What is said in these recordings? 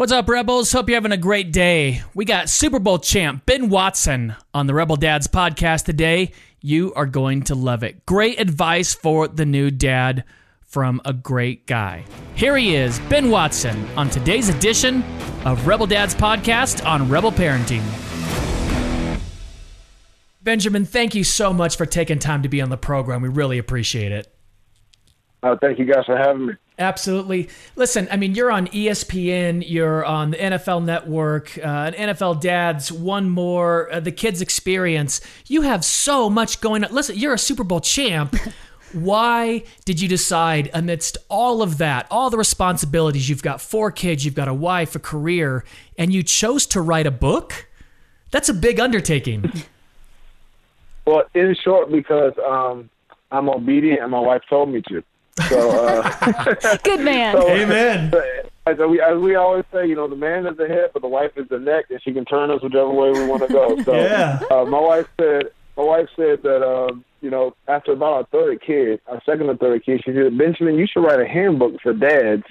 What's up, Rebels? Hope you're having a great day. We got Super Bowl champ Ben Watson on the Rebel Dads podcast today. You are going to love it. Great advice for the new dad from a great guy. Here he is, Ben Watson, on today's edition of Rebel Dads podcast on Rebel Parenting. Benjamin, thank you so much for taking time to be on the program. We really appreciate it. Uh, thank you guys for having me. Absolutely. Listen, I mean, you're on ESPN, you're on the NFL Network, uh, an NFL Dads, one more, uh, the Kids Experience. You have so much going on. Listen, you're a Super Bowl champ. Why did you decide, amidst all of that, all the responsibilities, you've got four kids, you've got a wife, a career, and you chose to write a book? That's a big undertaking. Well, in short, because um, I'm obedient and my wife told me to. So, uh, Good man. so- Amen. As we, as we always say, you know, the man is the head, but the wife is the neck, and she can turn us whichever way we want to go. So, Yeah. uh, my wife said, my wife said that, um, you know, after about our third kid, our second or third kid, she said, Benjamin, you should write a handbook for dads,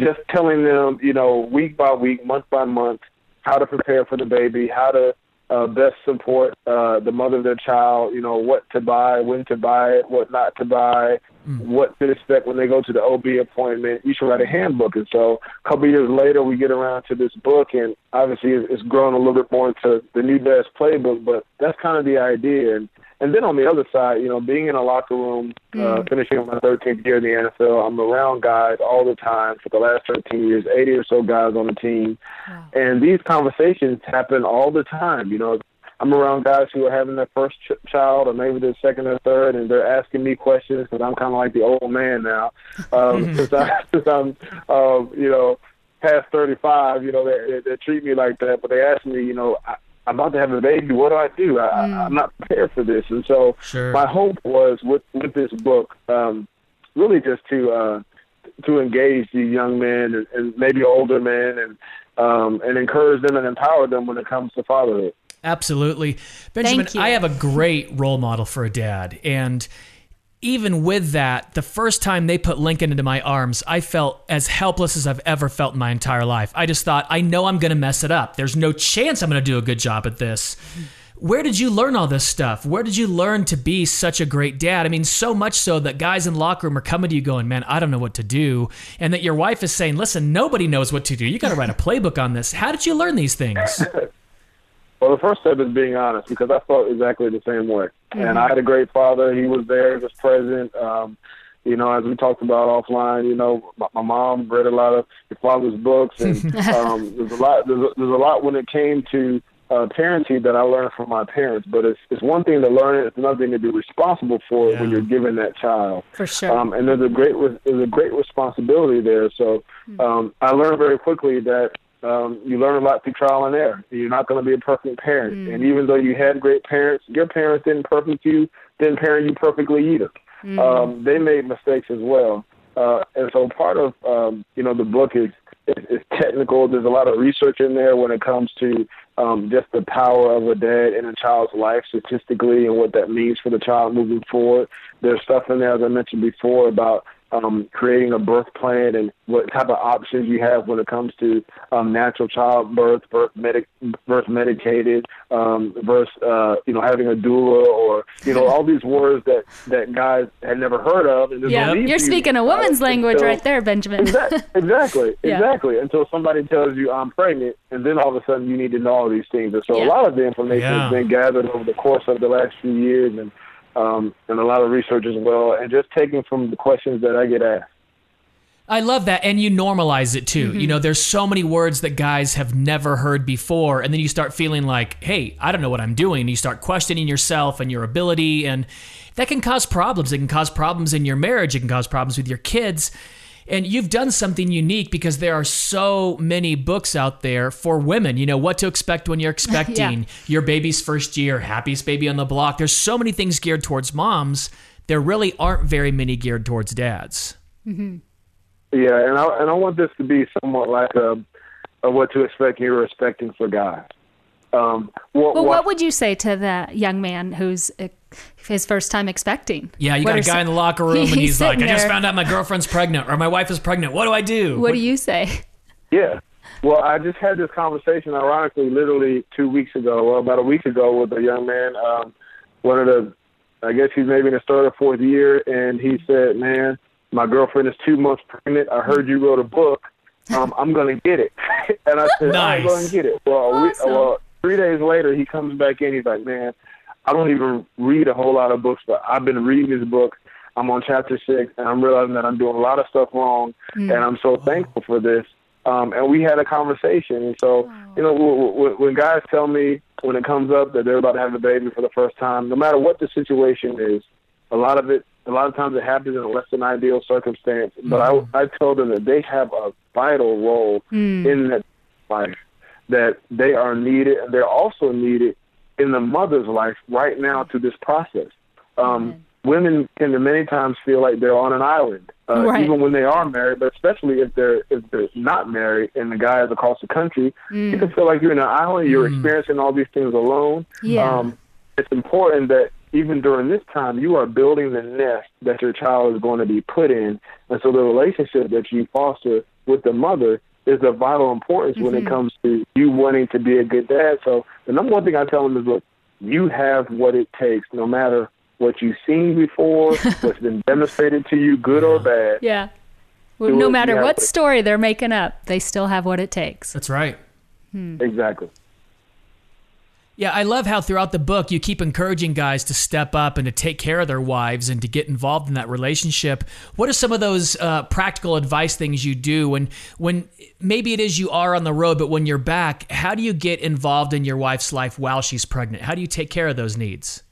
just telling them, you know, week by week, month by month, how to prepare for the baby, how to uh, best support uh, the mother of their child, you know, what to buy, when to buy it, what not to buy, what to expect when they go to the OB appointment. You should write a handbook. And so a couple of years later, we get around to this book, and obviously it's it's grown a little bit more into the New Dad's Playbook, but that's kind of the idea. And and then on the other side, you know, being in a locker room, uh, finishing my 13th year in the NFL, I'm around guys all the time for the last 13 years, 80 or so guys on the team. And these conversations happen all the time. You know, I'm around guys who are having their first ch- child or maybe their second or third, and they're asking me questions because I'm kind of like the old man now. Um, since, I, since I'm, um, you know, past 35, you know, they, they, they treat me like that, but they ask me, you know, I'm about to have a baby. What do I do? I, I, I'm not prepared for this. And so Sure. my hope was with with this book, um, really just to uh, to engage these young men and, and maybe older men and um, and encourage them and empower them when it comes to fatherhood. Absolutely. Benjamin, I have a great role model for a dad. And even with that, the first time they put Lincoln into my arms, I felt as helpless as I've ever felt in my entire life. I just thought, I know I'm going to mess it up. There's no chance I'm going to do a good job at this. Where did you learn all this stuff? Where did you learn to be such a great dad? I mean, so much so that guys in locker room are coming to you going, man, I don't know what to do. And that your wife is saying, listen, nobody knows what to do. You got to write a playbook on this. How did you learn these things? Well, the first step is being honest because I felt exactly the same way. And I had a great father. He was there. He was present. Um, you know, as we talked about offline, you know, my, my mom read a lot of your father's books, and um, there's a lot. There's a, there's a lot when it came to uh, parenting that I learned from my parents. But it's it's one thing to learn it. It's another thing to be responsible for it when you're given that child. For sure. Um, and there's a great re- there's a great responsibility there. So um, I learned very quickly that um, you learn a lot through trial and error. You're not going to be a perfect parent, and even though you had great parents, your parents didn't perfect you, didn't parent you perfectly either. Um, they made mistakes as well, uh, and so part of um, you know the book is, is is technical. There's a lot of research in there when it comes to um, just the power of a dad in a child's life statistically and what that means for the child moving forward. There's stuff in there, as I mentioned before, about um, creating a birth plan and what type of options you have when it comes to um, natural childbirth, birth, medic, birth medicated, um, versus uh, you know having a doula or you know all these words that that guys had never heard of. And yeah, you're to speaking a woman's it language until- right there, Benjamin. Exactly, exactly, Yeah. exactly. Until somebody tells you I'm pregnant, and then all of a sudden you need to know all these things. And so Yeah. a lot of the information Yeah. has been gathered over the course of the last few years, and um, and a lot of research as well, and just taking from the questions that I get asked. I love that. And you normalize it too. You know, there's so many words that guys have never heard before. And then you start feeling like, hey, I don't know what I'm doing. You start questioning yourself and your ability. And that can cause problems. It can cause problems in your marriage. It can cause problems with your kids. And you've done something unique because there are so many books out there for women. You know, what to expect when you're expecting, Yeah. your baby's first year, happiest baby on the block. There's so many things geared towards moms. There really aren't very many geared towards dads. Yeah, and I and I want this to be somewhat like a, a what to expect and you're expecting for guys. Um, what, Well, what- what would you say to the young man who's uh, his first time expecting? Yeah, you What got a guy some- in the locker room and He's he's like, I sitting just found out my girlfriend's pregnant or my wife is pregnant. What do I do? What do you say? Yeah. Well, I just had this conversation, ironically, literally two weeks ago, well, about a week ago, with a young man. Um, one of the, I guess he's maybe in his third or fourth year, and he said, "Man, my girlfriend is two months pregnant. I heard you wrote a book. Um, I'm gonna get it." and I said, "I'm gonna get it." Well, a week- Awesome. well, three days later, he comes back in. He's like, "Man, I don't even read a whole lot of books, but I've been reading this book. I'm on chapter six, and I'm realizing that I'm doing a lot of stuff wrong, hmm. and I'm so thankful for this." Um, and we had a conversation. And so, you know, w- w- when guys tell me when it comes up that they're about to have a baby for the first time, no matter what the situation is, a lot of it, a lot of times it happens in a less than ideal circumstance. But I, hmm. I tell them that they have a vital role hmm. in that life, that they are needed, and they're also needed in the mother's life right now to this process. Um, women can many times feel like they're on an island, uh, Right. even when they are married. But especially if they're if they're not married and the guy is across the country, you can feel like you're in an island. You're experiencing all these things alone. Yeah. Um, it's important that even during this time, you are building the nest that your child is going to be put in, and so the relationship that you foster with the mother is of vital importance when it mm-hmm. comes to you wanting to be a good dad. So the number one thing I tell them is, look, you have what it takes, no matter what you've seen before, what's been demonstrated to you, good or bad. Yeah. Well, no matter what story they're making up, they still have what it takes. That's right. Hmm. Exactly. Yeah, I love how throughout the book you keep encouraging guys to step up and to take care of their wives and to get involved in that relationship. What are some of those uh, practical advice things you do when when maybe it is you are on the road, but when you're back, how do you get involved in your wife's life while she's pregnant? How do you take care of those needs?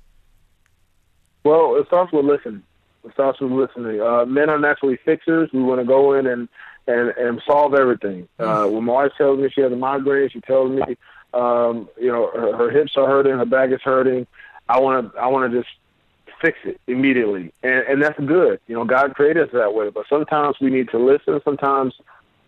Well, it starts with listening. It starts with listening. Uh, men are naturally fixers. We want to go in and and and solve everything. Uh, when my wife tells me she has a migraine, she tells me, um, you know, her, her hips are hurting, her back is hurting. I want to I want to just fix it immediately, and and that's good. You know, God created us that way. But sometimes we need to listen. Sometimes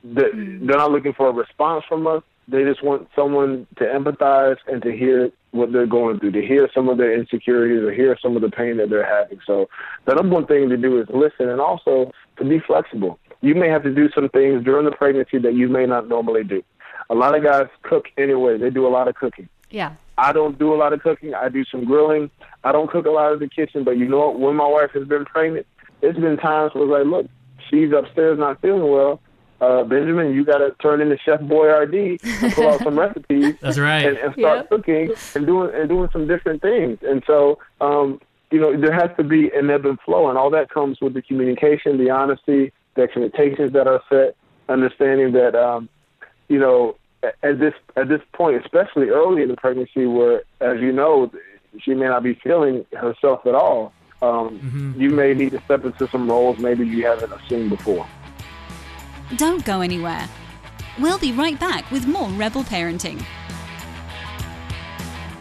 the, they're not looking for a response from us. They just want someone to empathize and to hear what they're going through, to hear some of their insecurities or hear some of the pain that they're having. So the number one thing to do is listen and also to be flexible. You may have to do some things during the pregnancy that you may not normally do. A lot of guys cook anyway. They do a lot of cooking. Yeah. I don't do a lot of cooking. I do some grilling. I don't cook a lot in the kitchen, but you know what? When my wife has been pregnant, it's been times where it's like, look, she's upstairs not feeling well. Uh, Benjamin, you got to turn into Chef Boyardee and pull out some recipes That's right. and, and start Yep. cooking and doing and doing some different things. And so, um, you know, there has to be an ebb and flow, and all that comes with the communication, the honesty, the expectations that are set, understanding that, um, you know, at- at this at this point, especially early in the pregnancy, where, as you know, she may not be feeling herself at all. Um, You may need to step into some roles maybe you haven't seen before. Don't go anywhere. We'll be right back with more Rebel Parenting.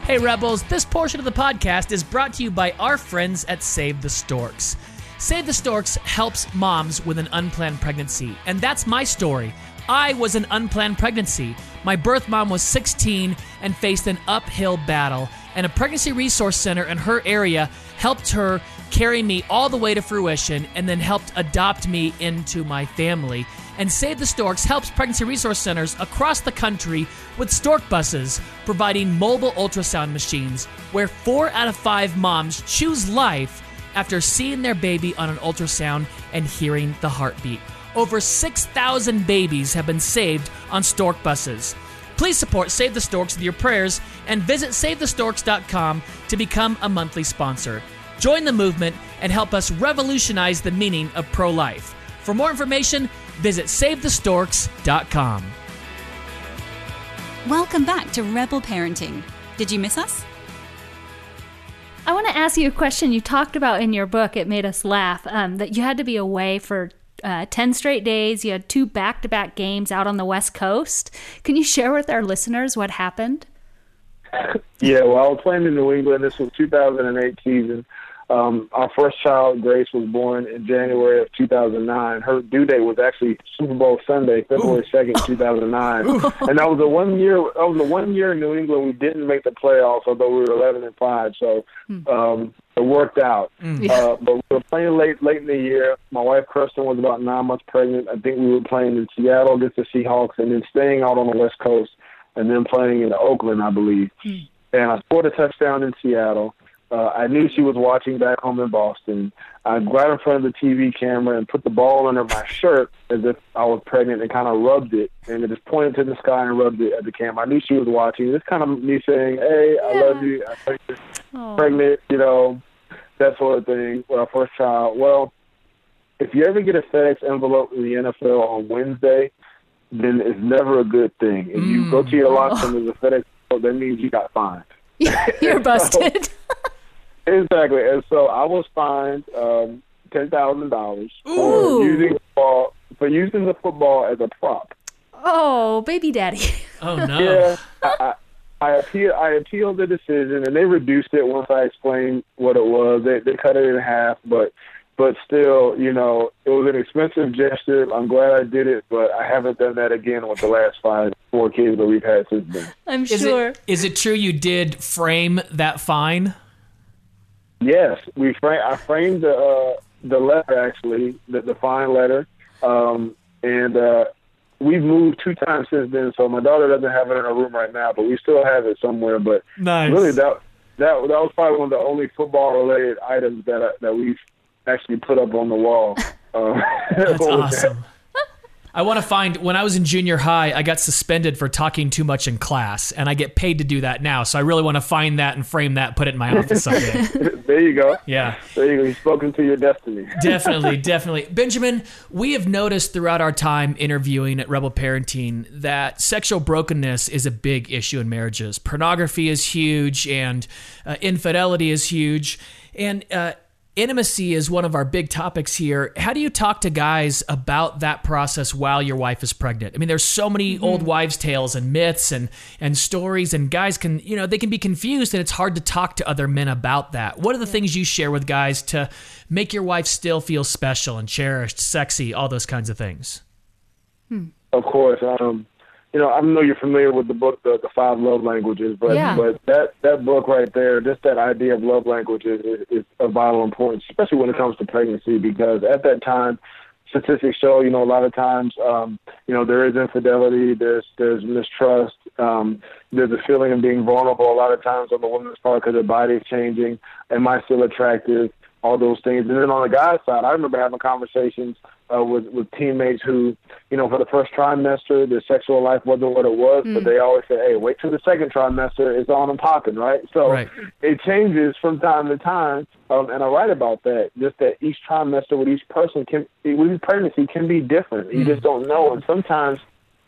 Hey, Rebels, this portion of the podcast is brought to you by our friends at Save the Storks. Save the Storks helps moms with an unplanned pregnancy, and that's my story. I was an unplanned pregnancy. My birth mom was 16 and faced an uphill battle, and a pregnancy resource center in her area helped her carry me all the way to fruition and then helped adopt me into my family. And Save the Storks helps pregnancy resource centers across the country with stork buses, providing mobile ultrasound machines where four out of five moms choose life after seeing their baby on an ultrasound and hearing the heartbeat. Over 6,000 babies have been saved on stork buses. Please support Save the Storks with your prayers and visit SaveTheStorks.com to become a monthly sponsor. Join the movement and help us revolutionize the meaning of pro life. For more information, visit SaveTheStorks.com. Welcome back to Rebel Parenting. Did you miss us? I want to ask you a question you talked about in your book. It made us laugh um, that you had to be away for uh, 10 straight days. You had two back to back games out on the West Coast. Can you share with our listeners what happened? Yeah, well, I was playing in New England. This was 2008 season. Um, our first child, Grace, was born in January of 2009. Her due date was actually Super Bowl Sunday, February 2nd, 2009. and that was the one year. That was the one year in New England we didn't make the playoffs, although we were 11 and five. So um, it worked out. Uh, but we were playing late, late in the year. My wife Kirsten was about nine months pregnant. I think we were playing in Seattle against the Seahawks, and then staying out on the West Coast, and then playing in Oakland, I believe. And I scored a touchdown in Seattle. Uh, I knew she was watching back home in Boston. I got in front of the TV camera and put the ball under my shirt as if I was pregnant and kind of rubbed it and it just pointed to the sky and rubbed it at the camera. I knew she was watching. It's kind of me saying, "Hey, I love you. I'm you're pregnant," you know, that sort of thing. With our first child. Well, if you ever get a FedEx envelope in the NFL on Wednesday, then it's never a good thing. If you go to your locker and there's a FedEx envelope, that means you got fined. You're busted. Exactly, and so I was fined um, ten thousand dollars for using football for using the football as a prop. oh, baby daddy. Oh no. Yeah, I, I, I appeal I appealed the decision, and they reduced it once I explained what it was. They they cut it in half, but but still, you know, it was an expensive gesture. I'm glad I did it, but I haven't done that again with the last five four kids that we've had since then. I'm Is sure. it is it true you did frame that fine? Yes, we fra- I framed the uh, the letter actually, the, the fine letter, um, and uh, we've moved two times since then. So my daughter doesn't have it in her room right now, but we still have it somewhere. But Nice. really, that that that was probably one of the only football related items that I, that we've actually put up on the wall. Um, That's awesome. I want to find when I was in junior high, I got suspended for talking too much in class, and I get paid to do that now. So I really want to find that and frame that, put it in my office someday. there you go. Yeah. There you go. You've spoken to your destiny. definitely, definitely. Benjamin, we have noticed throughout our time interviewing at Rebel Parenting that sexual brokenness is a big issue in marriages. Pornography is huge, and uh, infidelity is huge, and uh, intimacy is one of our big topics here. How do you talk to guys about that process while your wife is pregnant? I mean, there's so many old wives' tales and myths and and stories, and guys can you know they can be confused, and it's hard to talk to other men about that. What are the things you share with guys to make your wife still feel special and cherished, sexy, all those kinds of things? Of course. Um, you know, I know you're familiar with the book, the, the Five Love Languages, but Yeah. but that that book right there, just that idea of love languages is, is of vital importance, especially when it comes to pregnancy, because at that time, statistics show, you know, a lot of times, um, you know, there is infidelity, there's there's mistrust, um, there's a feeling of being vulnerable a lot of times on the woman's part because her body is changing. Am I still attractive? All those things, and then on the guy's side, I remember having conversations uh, with with teammates who, you know, for the first trimester, their sexual life wasn't what it was, but they always say, "Hey, wait till the second trimester, it's on and popping," right? So Right. it changes from time to time, um, and I write about that. Just that each trimester with each person can, with each pregnancy, can be different. You just don't know, and sometimes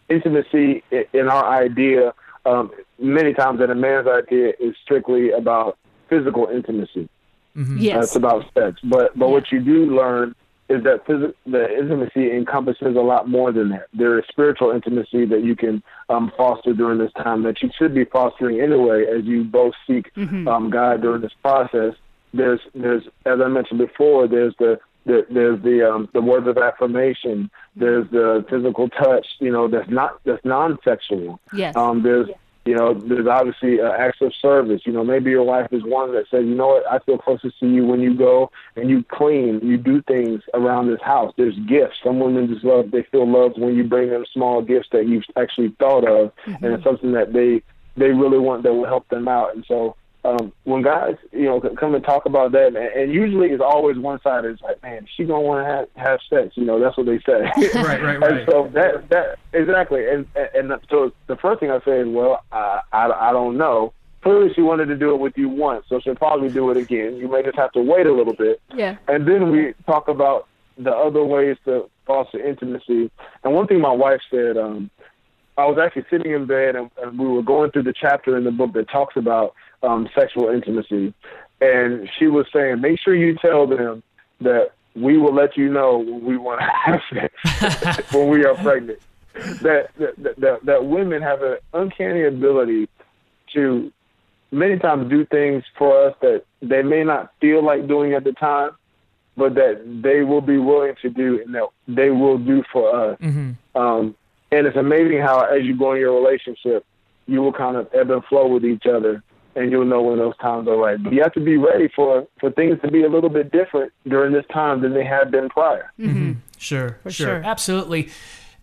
intimacy in our idea, um, many times in a man's idea, is strictly about physical intimacy. Mm-hmm. Yes. it's about sex. But but what you do learn is that phys- the intimacy encompasses a lot more than that. There is spiritual intimacy that you can um, foster during this time that you should be fostering anyway, as you both seek um, God during this process. There's there's as I mentioned before, there's the the, there's the um, the words of affirmation. There's the physical touch. You know, that's not that's non-sexual. Yes. Um, there's you know, there's obviously uh, acts of service. You know, maybe your wife is one that says, you know what, I feel closest to you when you go and you clean, you do things around this house. There's gifts. Some women just love, they feel loved when you bring them small gifts that you've actually thought of, and it's something that they they really want that will help them out. And so um, when guys, you know, come and talk about that, and, and usually it's always one side is like, man, she gonna want to have have sex. You know, that's what they say. Right, right, And right. so that that exactly, and and so the first thing I say is, well, I I, I don't know. Clearly, she wanted to do it with you once, so she'll probably do it again. You may just have to wait a little bit. Yeah. And then we talk about the other ways to foster intimacy. And one thing my wife said, um, I was actually sitting in bed and, and we were going through the chapter in the book that talks about um, sexual intimacy. And she was saying, make sure you tell them that we will let you know when we want to have sex when we are pregnant. That that, that that women have an uncanny ability to many times do things for us that they may not feel like doing at the time, but that they will be willing to do and that they will do for us. Mm-hmm. Um, and it's amazing how as you go in your relationship, you will kind of ebb and flow with each other and you'll know when those times are right. But you have to be ready for, for things to be a little bit different during this time than they have been prior. Mm-hmm. Sure, For sure, sure. absolutely.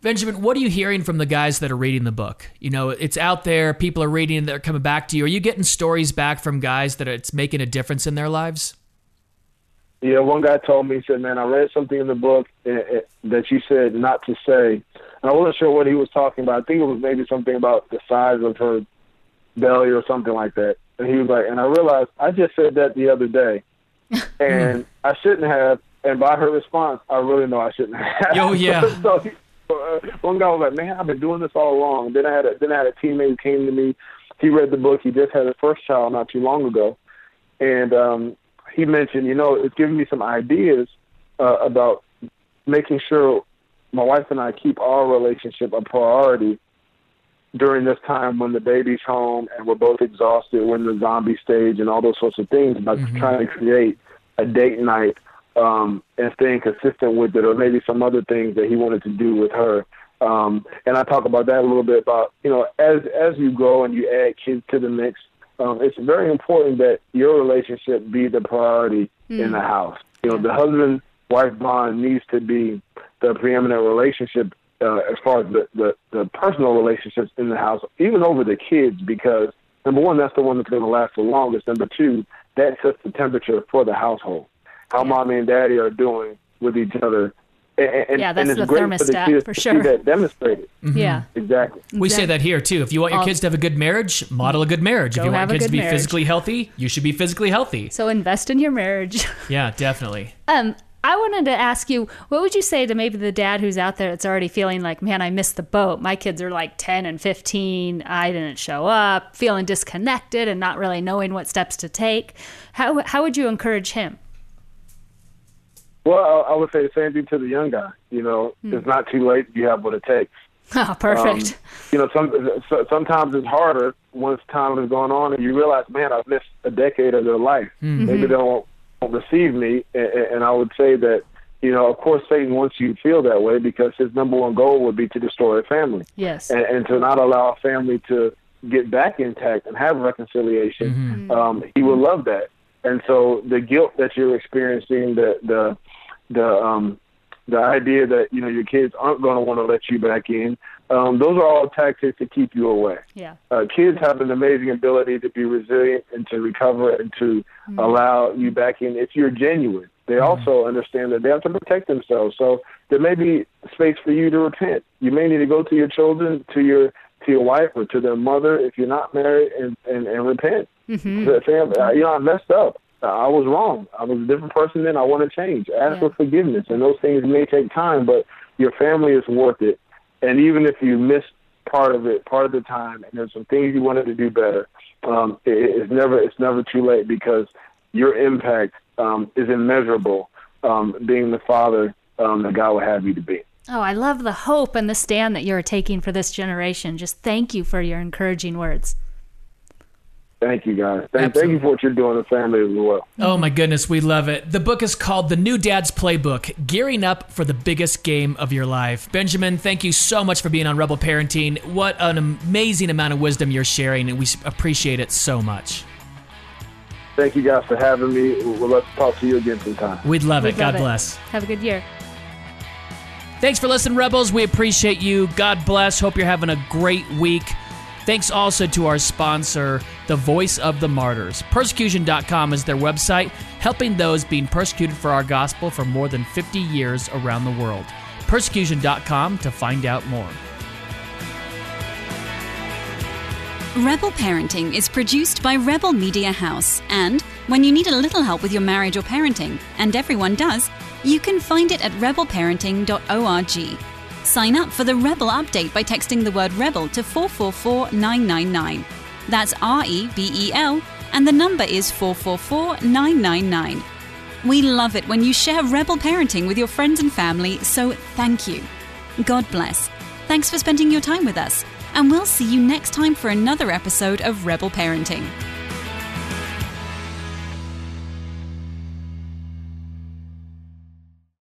Benjamin, what are you hearing from the guys that are reading the book? You know, it's out there. People are reading. it, They're coming back to you. Are you getting stories back from guys that it's making a difference in their lives? Yeah, one guy told me, he said, man, I read something in the book eh, eh, that you said not to say. And I wasn't sure what he was talking about. I think it was maybe something about the size of her belly or something like that. And he was like, and I realized I just said that the other day. and I shouldn't have. And by her response, I really know I shouldn't have. Oh, yeah. so he, uh, one guy was like, man, I've been doing this all along. Then I had a, then I had a teammate who came to me. He read the book. He just had his first child not too long ago. And um, he mentioned, you know, it's giving me some ideas uh, about making sure my wife and I keep our relationship a priority during this time when the baby's home and we're both exhausted, we're in the zombie stage and all those sorts of things, by trying to create a date night um, and staying consistent with it, or maybe some other things that he wanted to do with her. Um, and I talk about that a little bit about, you know, as as you grow and you add kids to the mix, um, it's very important that your relationship be the priority in the house. You know, the husband wife bond needs to be the preeminent relationship uh, as far as the, the, the personal relationships in the house, even over the kids, because number one, that's the one that's going to last the longest. Number two, that sets the temperature for the household. How mommy and daddy are doing with each other. And, and, Yeah, that's and it's the great for the thermostat, kids for to sure. see that demonstrated. Yeah. Exactly. We say that here too. If you want your kids to have a good marriage, model a good marriage. Go if you want have a kids to be marriage. physically healthy, you should be physically healthy. So invest in your marriage. Yeah, definitely. Um, I wanted to ask you, what would you say to maybe the dad who's out there that's already feeling like, man, I missed the boat. My kids are like 10 and 15. I didn't show up, feeling disconnected and not really knowing what steps to take. How, how would you encourage him? Well, I I would say the same thing to the young guy. You know, hmm. it's not too late. You have what it takes. Oh, perfect. Um, you know, some so, sometimes it's harder once time is going on and you realize, man, I've missed a decade of their life. Hmm. Maybe they won't, won't receive me, and, and I would say that, you know, of course, Satan wants you to feel that way because his number one goal would be to destroy a family yes. and, and to not allow a family to get back intact and have reconciliation. Um, he would love that, and so the guilt that you're experiencing, the the the um, the idea that you know your kids aren't going to want to let you back in. Um, those are all tactics to keep you away. Yeah. Uh, kids have an amazing ability to be resilient and to recover and to allow you back in if you're genuine. They also understand that they have to protect themselves. So there may be space for you to repent. You may need to go to your children, to your to your wife, or to their mother if you're not married, and and, and repent. Say, Fam, uh, you know, I messed up. I was wrong. I was a different person then. I want to change. Ask Yeah. for forgiveness, and those things may take time, but your family is worth it. And even if you missed part of it, part of the time, and there's some things you wanted to do better, um, it, it's never it's never too late because your impact um, is immeasurable. Um, being the father um, that God would have you to be. Oh, I love the hope and the stand that you're taking for this generation. Just thank you for your encouraging words. Thank you, guys. Thank, thank you for what you're doing in the family as well. Oh my goodness, we love it. The book is called The New Dad's Playbook Gearing Up for the Biggest Game of Your Life. Benjamin, thank you so much for being on Rebel Parenting. What an amazing amount of wisdom you're sharing, and we appreciate it so much. Thank you guys for having me. We'll let's talk to you again sometime. We'd love it. We'd God love it. bless. Have a good year. Thanks for listening, Rebels. We appreciate you. God bless. Hope you're having a great week. Thanks also to our sponsor, The Voice of the Martyrs. Persecution.com is their website, helping those being persecuted for our gospel for more than 50 years around the world. Persecution.com to find out more. Rebel Parenting is produced by Rebel Media House, and when you need a little help with your marriage or parenting, and everyone does, you can find it at rebelparenting.org. Sign up for the Rebel update by texting the word Rebel to 444999. That's R E B E L, and the number is 444999. We love it when you share Rebel Parenting with your friends and family, so thank you. God bless. Thanks for spending your time with us, and we'll see you next time for another episode of Rebel Parenting.